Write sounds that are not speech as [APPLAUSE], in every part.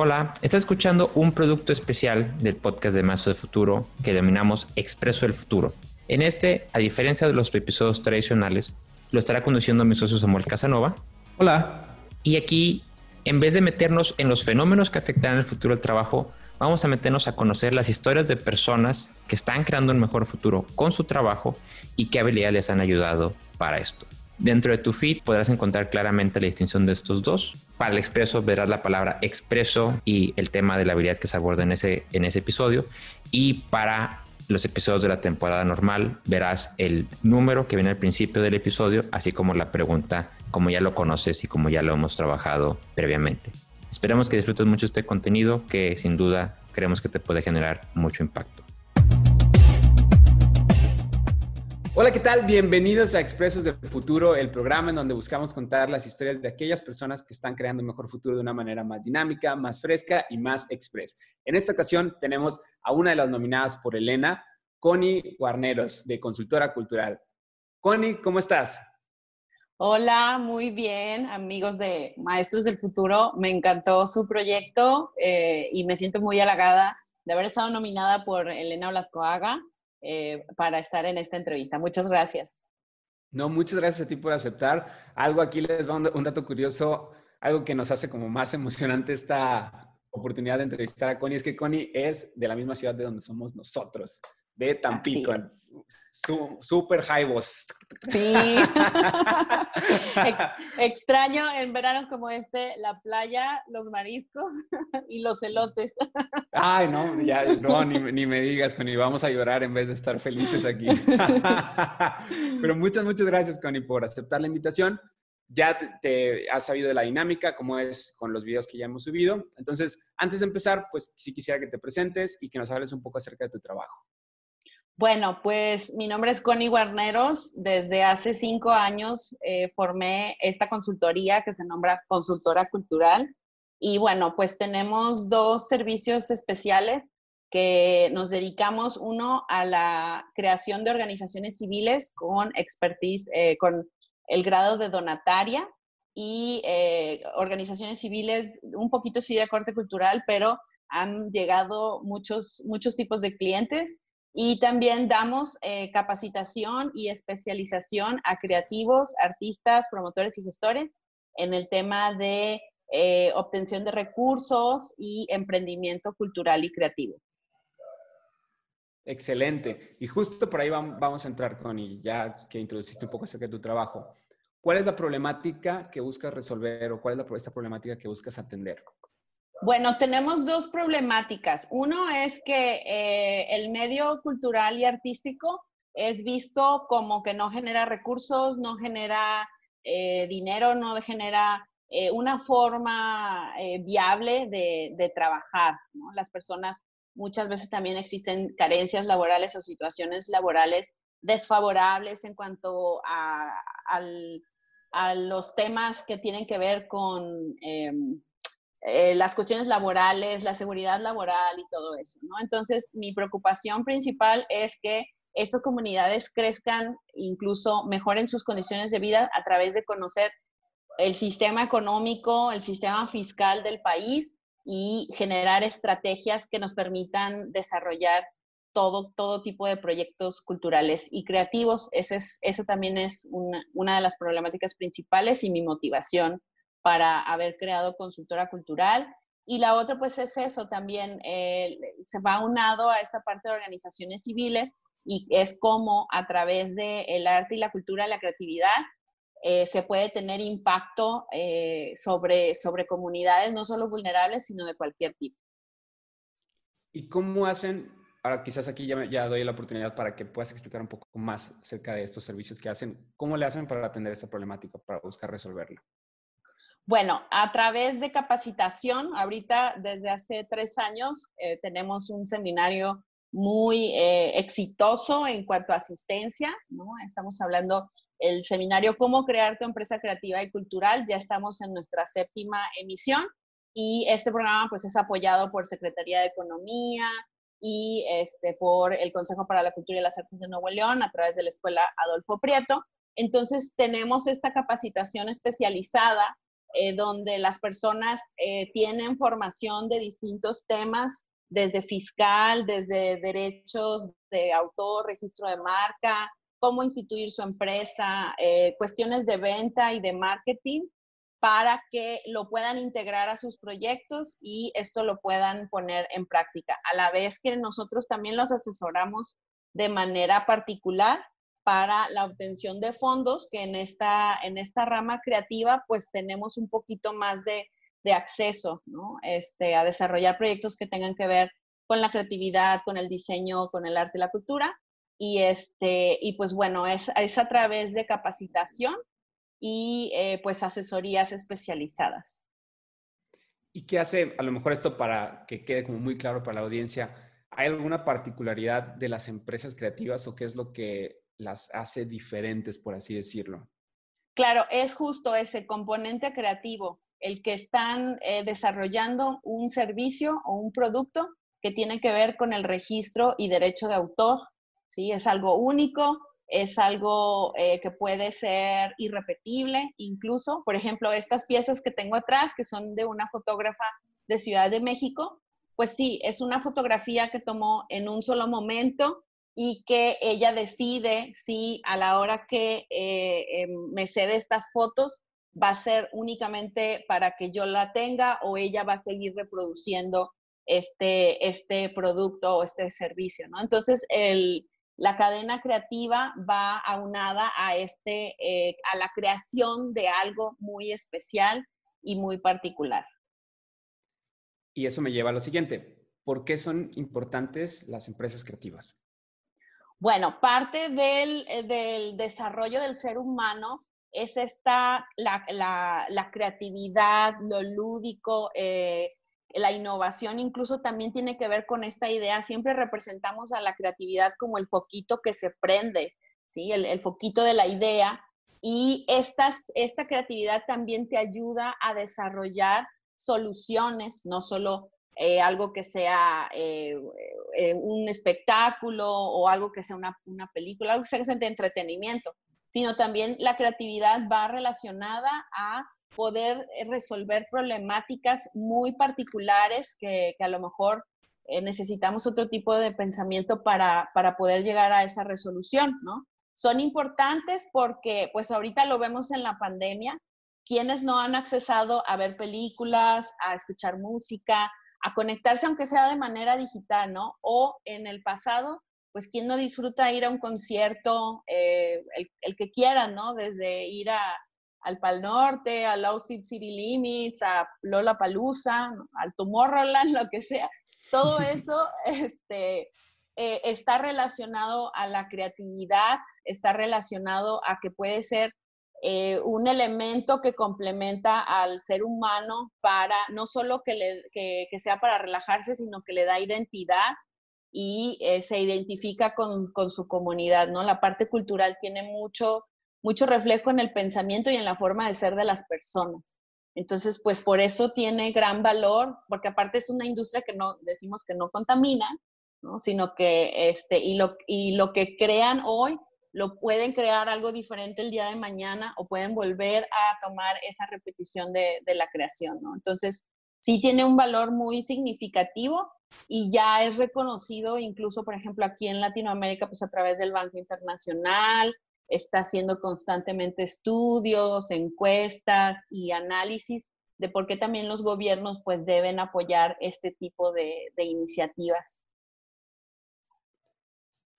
Hola, estás escuchando un producto especial del podcast de Mazo de Futuro que denominamos Expreso del Futuro. En este, a diferencia de los episodios tradicionales, lo estará conduciendo mi socio Samuel Casanova. Hola. Y aquí, en vez de meternos en los fenómenos que afectarán el futuro del trabajo, vamos a meternos a conocer las historias de personas que están creando un mejor futuro con su trabajo y qué habilidades les han ayudado para esto. Dentro de tu feed podrás encontrar claramente la distinción de estos dos. Para el expreso verás la palabra expreso y el tema de la habilidad que se aborda en ese, en ese episodio. Y para los episodios de la temporada normal verás el número que viene al principio del episodio, así como la pregunta, como ya lo conoces y como ya lo hemos trabajado previamente. Esperemos que disfrutes mucho este contenido que sin duda creemos que te puede generar mucho impacto. Hola, ¿qué tal? Bienvenidos a Expresos del Futuro, el programa en donde buscamos contar las historias de aquellas personas que están creando un mejor futuro de una manera más dinámica, más fresca y más express. En esta ocasión tenemos a una de las nominadas por Elena, Connie Guarneros, de Consultora Cultural. Connie, ¿cómo estás? Hola, muy bien, amigos de Maestros del Futuro. Me encantó su proyecto eh, y me siento muy halagada de haber estado nominada por Elena Olascoaga eh, para estar en esta entrevista. Muchas gracias. No, muchas gracias a ti por aceptar. Algo aquí les va un, dato curioso, algo que nos hace como más [LAUGHS] emocionante esta oportunidad de entrevistar a Connie, es que Connie es de la misma ciudad de donde somos nosotros de Tampico. Su, super jaibos. Sí. [LAUGHS] extraño en verano como este la playa, los mariscos [LAUGHS] y los elotes. Ay, no, ya, no, ni, me digas, Connie, vamos a llorar en vez de estar felices aquí. [LAUGHS] Pero muchas, muchas gracias, Connie, por aceptar la invitación. Ya te, te, has sabido de la dinámica, cómo es con los videos que ya hemos subido. Entonces, antes de empezar, pues sí quisiera que te presentes y que nos hables un poco acerca de tu trabajo. Bueno, pues mi nombre es Connie Guarneros. Desde hace cinco años eh, formé esta consultoría que se nombra Consultora Cultural. Y bueno, pues tenemos dos servicios especiales que nos dedicamos, uno a la creación de organizaciones civiles con expertise, eh, con el grado de donataria y eh, organizaciones civiles un poquito sí de corte cultural, pero han llegado muchos, muchos tipos de clientes y también damos eh, capacitación y especialización a creativos, artistas, promotores y gestores en el tema de eh, obtención de recursos y emprendimiento cultural y creativo. Excelente. Y justo por ahí vamos a entrar, Connie, ya que introduciste un poco acerca de tu trabajo. ¿Cuál es la problemática que buscas resolver o cuál es la, esta problemática que buscas atender? Bueno, tenemos dos problemáticas. Uno es que eh, el medio cultural y artístico es visto como que no genera recursos, no genera eh, dinero, no genera eh, una forma viable de, trabajar. Las personas, muchas veces también existen carencias laborales o situaciones laborales desfavorables en cuanto a, los temas que tienen que ver con em, eh, las cuestiones laborales, la seguridad laboral y todo eso, ¿no? Entonces, mi preocupación principal es que estas comunidades crezcan, incluso mejoren sus condiciones de vida a través de conocer el sistema económico, el sistema fiscal del país y generar estrategias que nos permitan desarrollar todo, todo tipo de proyectos culturales y creativos. Ese es, eso también es una, una de las problemáticas principales y mi motivación para haber creado consultora cultural. Y la otra, pues es eso también, eh, se va unado a esta parte de organizaciones civiles y es como a través del el arte y la cultura, la creatividad, eh, se puede tener impacto eh, sobre, sobre comunidades no solo vulnerables, sino de cualquier tipo. ¿Y cómo hacen? Ahora quizás aquí ya, ya doy la oportunidad para que puedas explicar un poco más acerca de estos servicios que hacen. ¿Cómo le hacen para atender esta problemática, para buscar resolverla? Bueno, a través de capacitación, ahorita desde hace tres años eh, tenemos un seminario muy eh, exitoso en cuanto a asistencia, ¿no? Estamos hablando el seminario Cómo crear tu empresa creativa y cultural, ya estamos en nuestra séptima emisión y este programa pues es apoyado por Secretaría de Economía y este, por el Consejo para la Cultura y las Artes de Nuevo León a través de la Escuela Adolfo Prieto. Entonces tenemos esta capacitación especializada eh, donde las personas eh, tienen formación de distintos temas, desde fiscal, desde derechos de autor, registro de marca, cómo instituir su empresa, eh, cuestiones de venta y de marketing para que lo puedan integrar a sus proyectos y esto lo puedan poner en práctica. A la vez que nosotros también los asesoramos de manera particular para la obtención de fondos, que en esta, en esta rama creativa pues tenemos un poquito más de, acceso ¿no? este, a desarrollar proyectos que tengan que ver con la creatividad, con el diseño, con el arte y la cultura. Y, este, y pues bueno, es, es a través de capacitación y eh, pues asesorías especializadas. ¿Y qué hace, a lo mejor esto para que quede como muy claro para la audiencia, ¿hay alguna particularidad de las empresas creativas o qué es lo que las hace diferentes, por así decirlo? Claro, es justo ese componente creativo, el que están eh, desarrollando un servicio o un producto que tiene que ver con el registro y derecho de autor. ¿sí? Es algo único, es algo eh, que puede ser irrepetible, incluso, por ejemplo, estas piezas que tengo atrás, que son de una fotógrafa de Ciudad de México, pues sí, es una fotografía que tomó en un solo momento y que ella decide si a la hora que eh, eh, me cede estas fotos va a ser únicamente para que yo la tenga o ella va a seguir reproduciendo este, este producto o este servicio, ¿no? Entonces, la cadena creativa va aunada a, este, eh, a la creación de algo muy especial y muy particular. Y eso me lleva a lo siguiente. ¿Por qué son importantes las empresas creativas? Bueno, parte eh, del, desarrollo del ser humano es esta, la, creatividad, lo lúdico, eh, la innovación incluso también tiene que ver con esta idea. Siempre representamos a la creatividad como el foquito que se prende, ¿sí? El, foquito de la idea. Y esta creatividad también te ayuda a desarrollar soluciones, no solo eh, algo que sea eh, eh, un espectáculo o algo que sea una, una, película, algo que sea de entretenimiento, sino también la creatividad va relacionada a poder resolver problemáticas muy particulares que, que a lo mejor necesitamos otro tipo de pensamiento para, para poder llegar a esa resolución, ¿no? Son importantes porque, pues ahorita lo vemos en la pandemia, quienes no han accesado a ver películas, a escuchar música, a conectarse aunque sea de manera digital, ¿no? O en el pasado, pues quien no disfruta ir a un concierto, eh, el, que quiera, ¿no? Desde ir a, al Pal Norte, al Austin City Limits, a Lola Palusa, al Tomorrowland, [LAUGHS] lo que sea. Todo [LAUGHS] eso este, eh, está relacionado a la creatividad, está relacionado a que puede ser eh, un elemento que complementa al ser humano para no solo que, sea para relajarse, sino que le da identidad y eh, se identifica con, con, su comunidad, ¿no? La parte cultural tiene mucho, mucho reflejo en el pensamiento y en la forma de ser de las personas. Entonces, pues por eso tiene gran valor, porque aparte es una industria que no decimos que no contamina, ¿no? sino que, este, y lo, y lo que crean hoy lo pueden crear algo diferente el día de mañana o pueden volver a tomar esa repetición de, la creación. Entonces, sí tiene un valor muy significativo y ya es reconocido incluso, por ejemplo, aquí en Latinoamérica, pues a través del Banco Internacional, está haciendo constantemente estudios, encuestas y análisis de por qué también los gobiernos pues deben apoyar este tipo de, de iniciativas.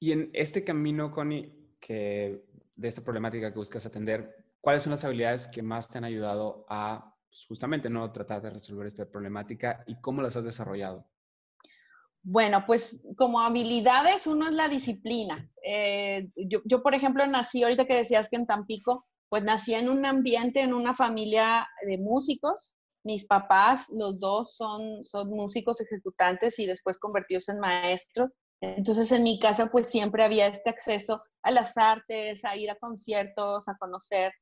Y en este camino, Connie, de esta problemática que buscas atender, ¿cuáles son las habilidades que más te han ayudado a pues, justamente no tratar de resolver esta problemática y cómo las has desarrollado? Bueno, pues como habilidades, uno es la disciplina. Eh, yo, yo, por ejemplo, nací, ahorita que decías que en Tampico, pues nací en un ambiente, en una familia de músicos. Mis papás, los dos son, son músicos ejecutantes y después convertidos en maestros. Entonces en mi casa pues siempre había este acceso a las artes, a ir a conciertos, a conocer.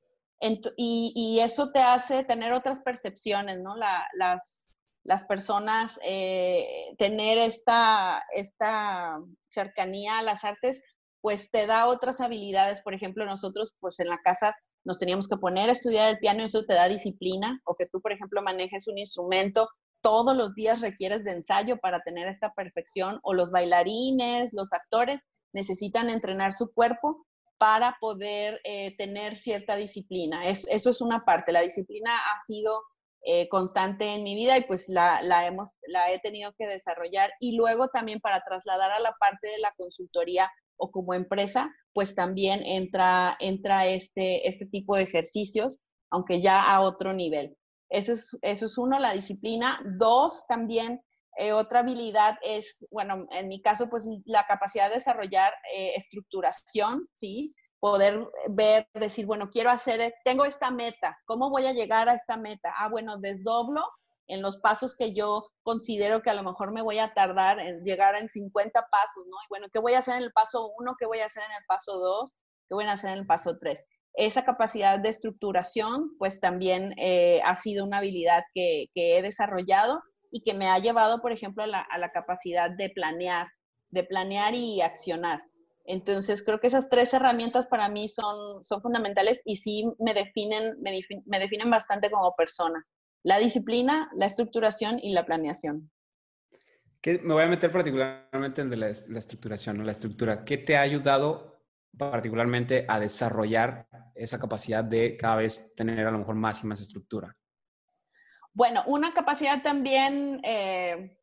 Y, eso te hace tener otras percepciones, ¿no? las, personas eh, tener esta, esta cercanía a las artes, pues te da otras habilidades. Por ejemplo, nosotros pues en la casa nos teníamos que poner a estudiar el piano eso te da disciplina, o que tú, por ejemplo, manejes un instrumento, todos los días requieres de ensayo para tener esta perfección, o los bailarines, los actores necesitan entrenar su cuerpo para poder eh, tener cierta disciplina. eso es una parte. La disciplina ha sido eh, constante en mi vida y pues la, he tenido que desarrollar. Y luego también para trasladar a la parte de la consultoría o como empresa, pues también entra, entra este, este tipo de ejercicios, aunque ya a otro nivel. Eso es, eso es uno, la disciplina. Dos, también eh, otra habilidad es, bueno, en mi caso, pues la capacidad de desarrollar eh, estructuración, ¿sí? Poder ver, decir, bueno, quiero hacer, tengo esta meta, ¿cómo voy a llegar a esta meta? Ah, bueno, desdoblo en los pasos que yo considero que a lo mejor me voy a tardar en llegar en 50 pasos, ¿no? Y bueno, ¿qué voy a hacer en el paso 1? ¿Qué voy a hacer en el paso 2? ¿Qué voy a hacer en el paso 3? Esa capacidad de estructuración, pues también eh, ha sido una habilidad que, que, he desarrollado y que me ha llevado, por ejemplo, a la, a la capacidad de planear, de planear y accionar. Entonces, creo que esas tres herramientas para mí son, son fundamentales y sí me definen, me, definen bastante como persona la disciplina, la estructuración y la planeación. me voy a meter particularmente en la, estructuración, la estructura. ¿Qué te ha ayudado particularmente a desarrollar esa capacidad de cada vez tener a lo mejor más y más estructura? Bueno, una capacidad también eh,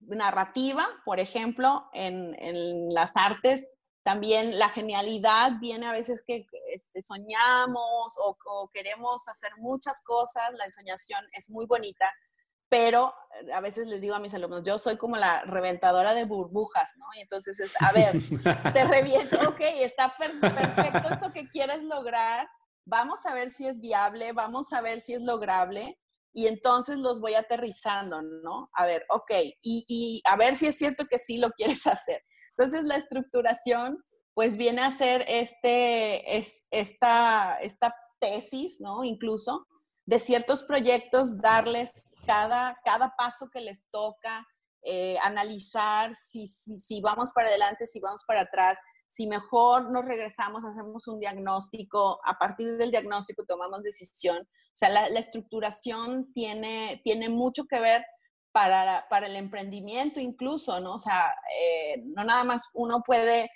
narrativa, por ejemplo, en, las artes, también la genialidad viene a veces que este, soñamos o, queremos hacer muchas cosas, la ensoñación es muy bonita, pero eh, a veces les digo a mis alumnos, yo soy como la reventadora de burbujas, ¿no? Y entonces es, a ver, te reviento, [LAUGHS] ok, está perfecto esto que quieres lograr, vamos a ver si es viable, vamos a ver si es lograble, y entonces los voy aterrizando, ¿no? A ver, ok, y, y, a ver si es cierto que sí lo quieres hacer. Entonces la estructuración, pues viene a ser este, es, esta, esta tesis, ¿no? Incluso de ciertos proyectos, darles cada, cada paso que les toca, eh, analizar si, si, si vamos para adelante, si vamos para atrás, si mejor nos regresamos, hacemos un diagnóstico, a partir del diagnóstico tomamos decisión. O sea, la, estructuración tiene, tiene mucho que ver para, para, el emprendimiento incluso, ¿no? O sea, eh, no nada más uno puede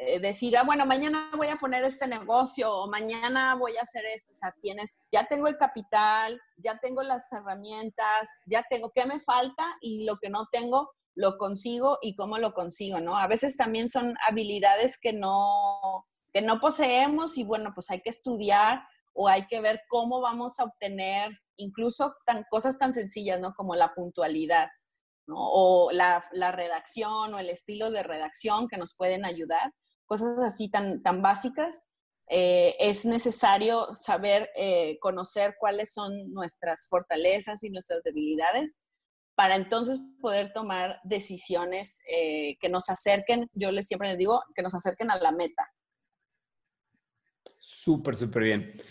eh, decir, ah, bueno, mañana voy a poner este negocio o mañana voy a hacer esto. O sea, tienes, ya tengo el capital, ya tengo las herramientas, ya tengo, ¿qué me falta? Y lo que no tengo, lo consigo y cómo lo consigo, ¿no? A veces también son habilidades que no, que no poseemos y bueno, pues hay que estudiar o hay que ver cómo vamos a obtener incluso tan, cosas tan sencillas, ¿no? Como la puntualidad, ¿no? O la, la redacción o el estilo de redacción que nos pueden ayudar, cosas así tan, tan básicas. Eh, es necesario saber eh, conocer cuáles son nuestras fortalezas y nuestras debilidades para entonces poder tomar decisiones eh, que nos acerquen, yo les siempre les digo, que nos acerquen a la meta. Súper, súper bien.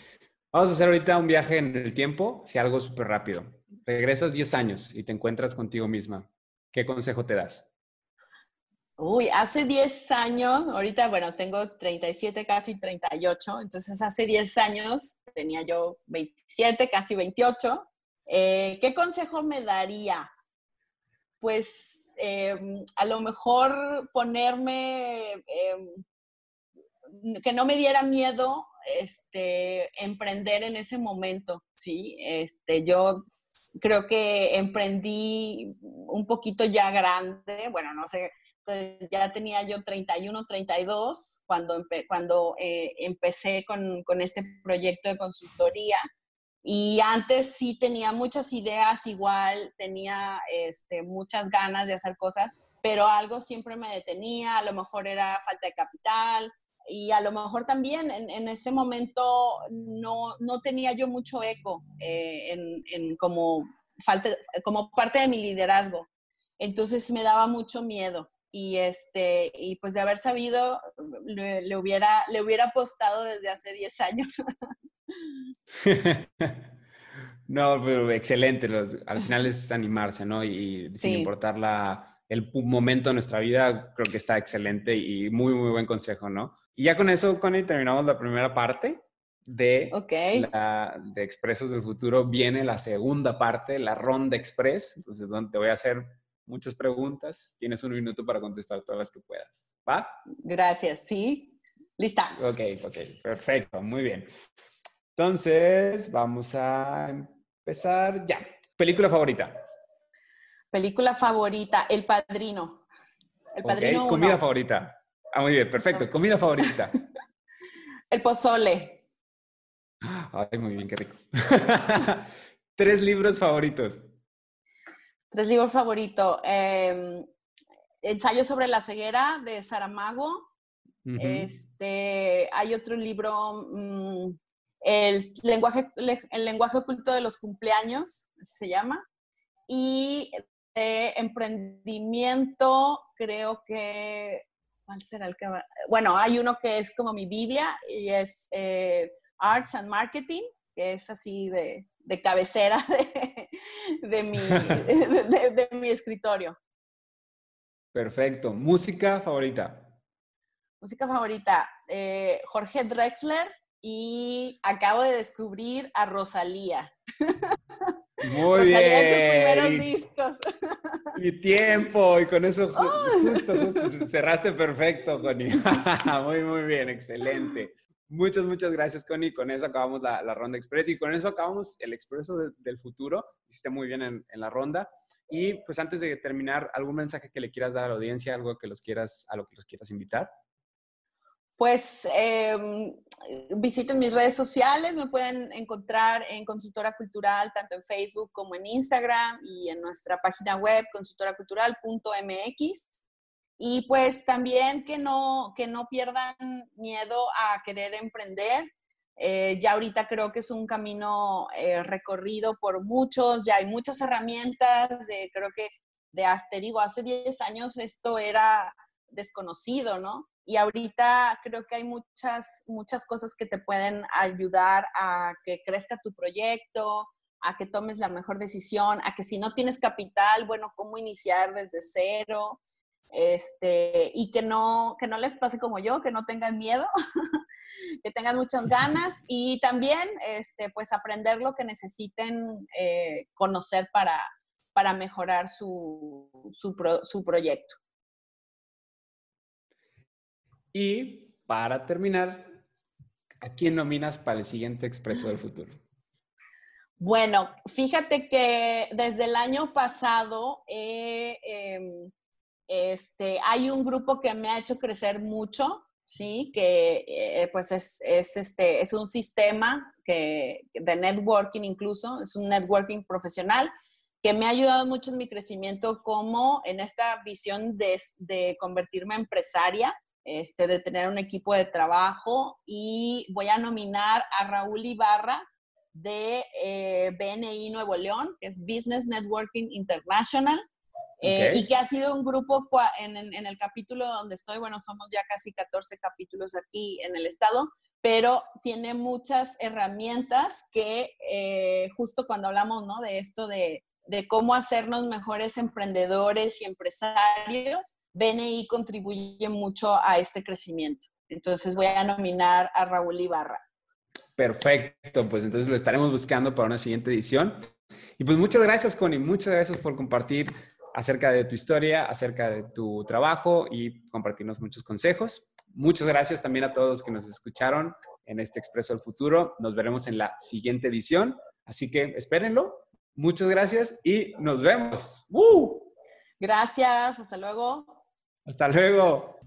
Vamos a hacer ahorita un viaje en el tiempo, si algo súper rápido. Regresas 10 años y te encuentras contigo misma. ¿Qué consejo te das? Uy, hace 10 años, ahorita, bueno, tengo 37, casi 38, entonces hace 10 años tenía yo 27, casi 28. Eh, ¿Qué consejo me daría? pues em, a lo mejor ponerme, em, que no me diera miedo este, emprender en ese momento, ¿sí? Este, yo creo que emprendí un poquito ya grande, bueno, no sé, ya tenía yo 31, 32 cuando, cuando eh, empecé con, con, este proyecto de consultoría y antes sí tenía muchas ideas, igual tenía este, muchas ganas de hacer cosas, pero algo siempre me detenía, a lo mejor era falta de capital y a lo mejor también en, ese momento no, no, tenía yo mucho eco eh, en, en, como, falta, como parte de mi liderazgo. Entonces me daba mucho miedo y este y pues de haber sabido le, le, hubiera le hubiera apostado desde hace 10 años [LAUGHS] no, pero excelente. Al final es animarse, ¿no? Y, sin importar la, el momento de nuestra vida, creo que está excelente y muy, muy buen consejo, ¿no? Y ya con eso, Connie, terminamos la primera parte de, de Expresos del Futuro viene la segunda parte, la ronda express. Entonces, donde te voy a hacer muchas preguntas. Tienes un minuto para contestar todas las que puedas. ¿Va? Gracias, sí. Lista. Ok, ok, perfecto, muy bien. Entonces, vamos a empezar ya. ¿Película favorita? Película favorita, El Padrino. El Padrino. Comida favorita. Ah, muy bien, perfecto. Comida favorita. [LAUGHS] El pozole. Ay, muy bien, qué rico. [LAUGHS] Tres libros favoritos. Tres libros favoritos. Em, Ensayo sobre la ceguera de Saramago. Este, hay otro libro, mm, el, lenguaje, el lenguaje oculto de los cumpleaños, se llama. Y de emprendimiento, creo que, ¿cuál será el que va? Bueno, hay uno que es como mi Biblia y es eh, Arts and Marketing, que es así de, cabecera [LAUGHS] de, mi, [LAUGHS] de, mi escritorio. Perfecto. ¿Música favorita? Música favorita, eh, Jorge Drexler y acabo de descubrir a Rosalía. Muy bien. sus primeros discos. Y tiempo, y con eso [LAUGHS] justo, justo, cerraste perfecto, Connie. [LAUGHS] muy, muy bien, excelente. Muchas, muchas gracias, Connie. Con eso acabamos la, ronda express y con eso acabamos el expreso del futuro. Hiciste muy bien en, la ronda. Y pues antes de terminar, ¿algún mensaje que le quieras dar a la audiencia, algo que los quieras, a lo que los quieras invitar? Pues em, visiten mis redes sociales, me pueden encontrar en Consultora Cultural, tanto en Facebook como en Instagram y en nuestra página web consultoracultural.mx. Y pues también que no, que no pierdan miedo a querer emprender. Eh, ya ahorita creo que es un camino eh, recorrido por muchos, ya hay muchas herramientas, de, creo que de hasta, digo, hace 10 años esto era desconocido, ¿no? Y ahorita creo que hay muchas, muchas cosas que te pueden ayudar a que crezca tu proyecto, a que tomes la mejor decisión, a que si no tienes capital, bueno, cómo iniciar desde cero este, y que no, que no les pase como yo, que no tengan miedo, [LAUGHS] que tengan muchas ganas [LAUGHS] y también, este, pues, aprender lo que necesiten eh, conocer para, para mejorar su, su, proyecto. Y para terminar, ¿a quién nominas para el siguiente Expreso del Futuro? Bueno, fíjate que desde el año pasado he em, este, hay un grupo que me ha hecho crecer mucho, ¿sí? Que eh, pues es, este, es un sistema que, de networking incluso, es un networking profesional que me ha ayudado mucho en mi crecimiento como en esta visión de, convertirme en empresaria, este, de tener un equipo de trabajo y voy a nominar a Raúl Ibarra de eh, BNI Nuevo León, que es Business Networking International. Eh, y que ha sido un grupo en, el capítulo donde estoy, bueno, somos ya casi 14 capítulos aquí en el estado, pero tiene muchas herramientas que eh, justo cuando hablamos, ¿no? De esto de, de cómo hacernos mejores emprendedores y empresarios, BNI contribuye mucho a este crecimiento. Entonces voy a nominar a Raúl Ibarra. Perfecto, pues entonces lo estaremos buscando para una siguiente edición. Y pues muchas gracias, Connie, muchas gracias por compartir acerca de tu historia, acerca de tu trabajo y compartirnos muchos consejos. Muchas gracias también a todos que nos escucharon en este Expreso del Futuro. Nos veremos en la siguiente edición, así que espérenlo. Muchas gracias y nos vemos. Gracias, hasta luego. Hasta luego.